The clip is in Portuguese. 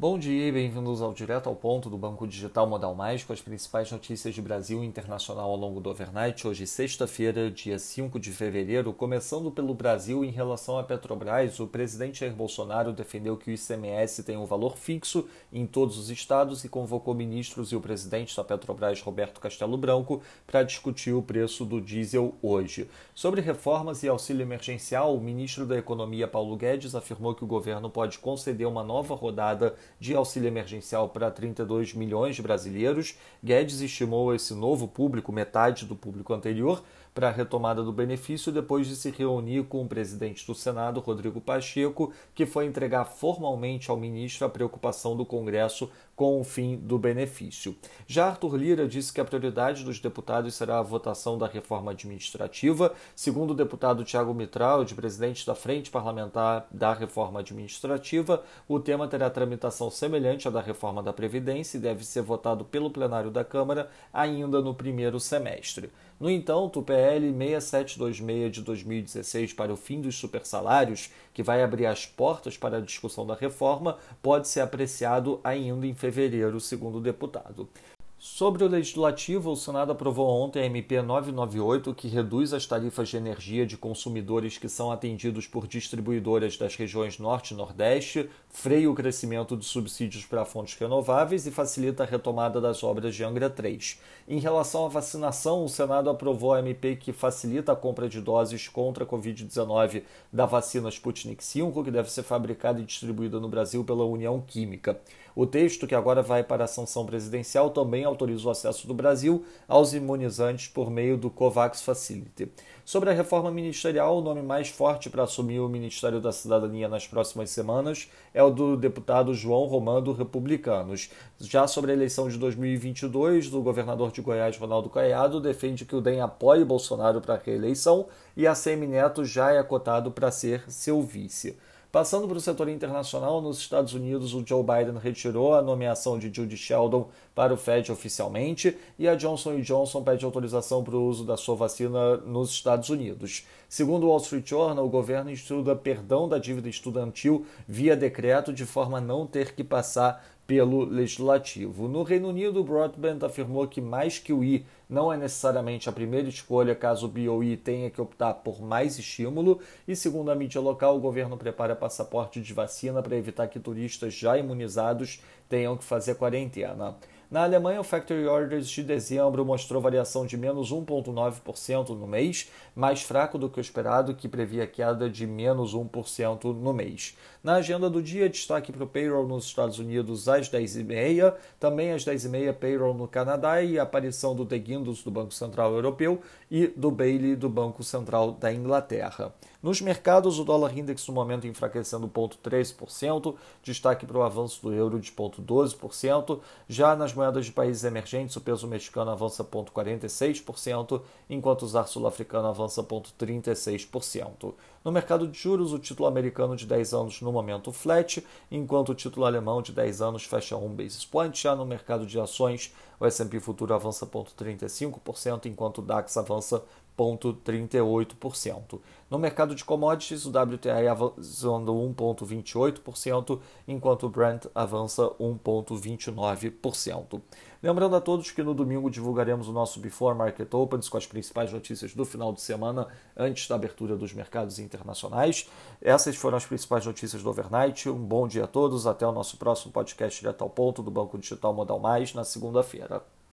Bom dia e bem-vindos ao Direto ao Ponto do Banco Digital Modal Mais, com as principais notícias de Brasil e internacional ao longo do overnight. Hoje, sexta-feira, dia 5 de fevereiro. Começando pelo Brasil, em relação à Petrobras, o presidente Jair Bolsonaro defendeu que o ICMS tem um valor fixo em todos os estados e convocou ministros e o presidente da Petrobras, Roberto Castelo Branco, para discutir o preço do diesel hoje. Sobre reformas e auxílio emergencial, o ministro da Economia, Paulo Guedes, afirmou que o governo pode conceder uma nova rodada de auxílio emergencial para 32 milhões de brasileiros. Guedes estimou esse novo público, metade do público anterior, para a retomada do benefício depois de se reunir com o presidente do Senado, Rodrigo Pacheco, que foi entregar formalmente ao ministro a preocupação do Congresso com o fim do benefício. Já Arthur Lira disse que a prioridade dos deputados será a votação da reforma administrativa. Segundo o deputado Tiago Mitral, de presidente da Frente Parlamentar da Reforma Administrativa, o tema terá tramitação semelhante à da reforma da Previdência e deve ser votado pelo plenário da Câmara ainda no primeiro semestre. No entanto, o PL 6726 de 2016 para o fim dos supersalários, que vai abrir as portas para a discussão da reforma, pode ser apreciado ainda em fevereiro, segundo o deputado. Sobre o legislativo, o Senado aprovou ontem a MP 998, que reduz as tarifas de energia de consumidores que são atendidos por distribuidoras das regiões Norte e Nordeste, freia o crescimento de subsídios para fontes renováveis e facilita a retomada das obras de Angra 3. Em relação à vacinação, o Senado aprovou a MP que facilita a compra de doses contra a Covid-19 da vacina Sputnik V, que deve ser fabricada e distribuída no Brasil pela União Química. O texto, que agora vai para a sanção presidencial, também autoriza o acesso do Brasil aos imunizantes por meio do COVAX Facility. Sobre a reforma ministerial, o nome mais forte para assumir o Ministério da Cidadania nas próximas semanas é o do deputado João Romano, Republicanos. Já sobre a eleição de 2022, do governador de Goiás, Ronaldo Caiado, defende que o DEM apoie Bolsonaro para a reeleição e a CM Neto já é cotado para ser seu vice. Passando para o setor internacional, nos Estados Unidos, o Joe Biden retirou a nomeação de Judy Sheldon para o Fed oficialmente e a Johnson Johnson pede autorização para o uso da sua vacina nos Estados Unidos. Segundo o Wall Street Journal, o governo estuda perdão da dívida estudantil via decreto de forma a não ter que passar pelo legislativo. No Reino Unido, o Broadband afirmou que mais que o I não é necessariamente a primeira escolha caso o BOE tenha que optar por mais estímulo, e segundo a mídia local, o governo prepara passaporte de vacina para evitar que turistas já imunizados tenham que fazer quarentena. Na Alemanha, o Factory Orders de dezembro mostrou variação de menos 1,9% no mês, mais fraco do que o esperado, que previa queda de menos 1% no mês. Na agenda do dia, destaque para o payroll nos Estados Unidos às 10h30, também às 10h30 payroll no Canadá e a aparição do The Guindos do Banco Central Europeu e do Bailey do Banco Central da Inglaterra. Nos mercados, o dólar index no momento enfraquecendo 0,3%, destaque para o avanço do euro de 0,12%. Já nas moedas de países emergentes, o peso mexicano avança 0,46%, enquanto o zar sul-africano avança 0,36%. No mercado de juros, o título americano de 10 anos no momento flat, enquanto o título alemão de 10 anos fecha 1 basis point. Já no mercado de ações, o S&P futuro avança 0,35%, enquanto o DAX avança 0,38%. No mercado de commodities, o WTI avançando 1,28%, enquanto o Brent avança 1,29%. Lembrando a todos que no domingo divulgaremos o nosso Before Market Opens com as principais notícias do final de semana antes da abertura dos mercados internacionais. Essas foram as principais notícias do overnight. Um bom dia a todos. Até o nosso próximo podcast direto ao ponto do Banco Digital Modal Mais na segunda-feira.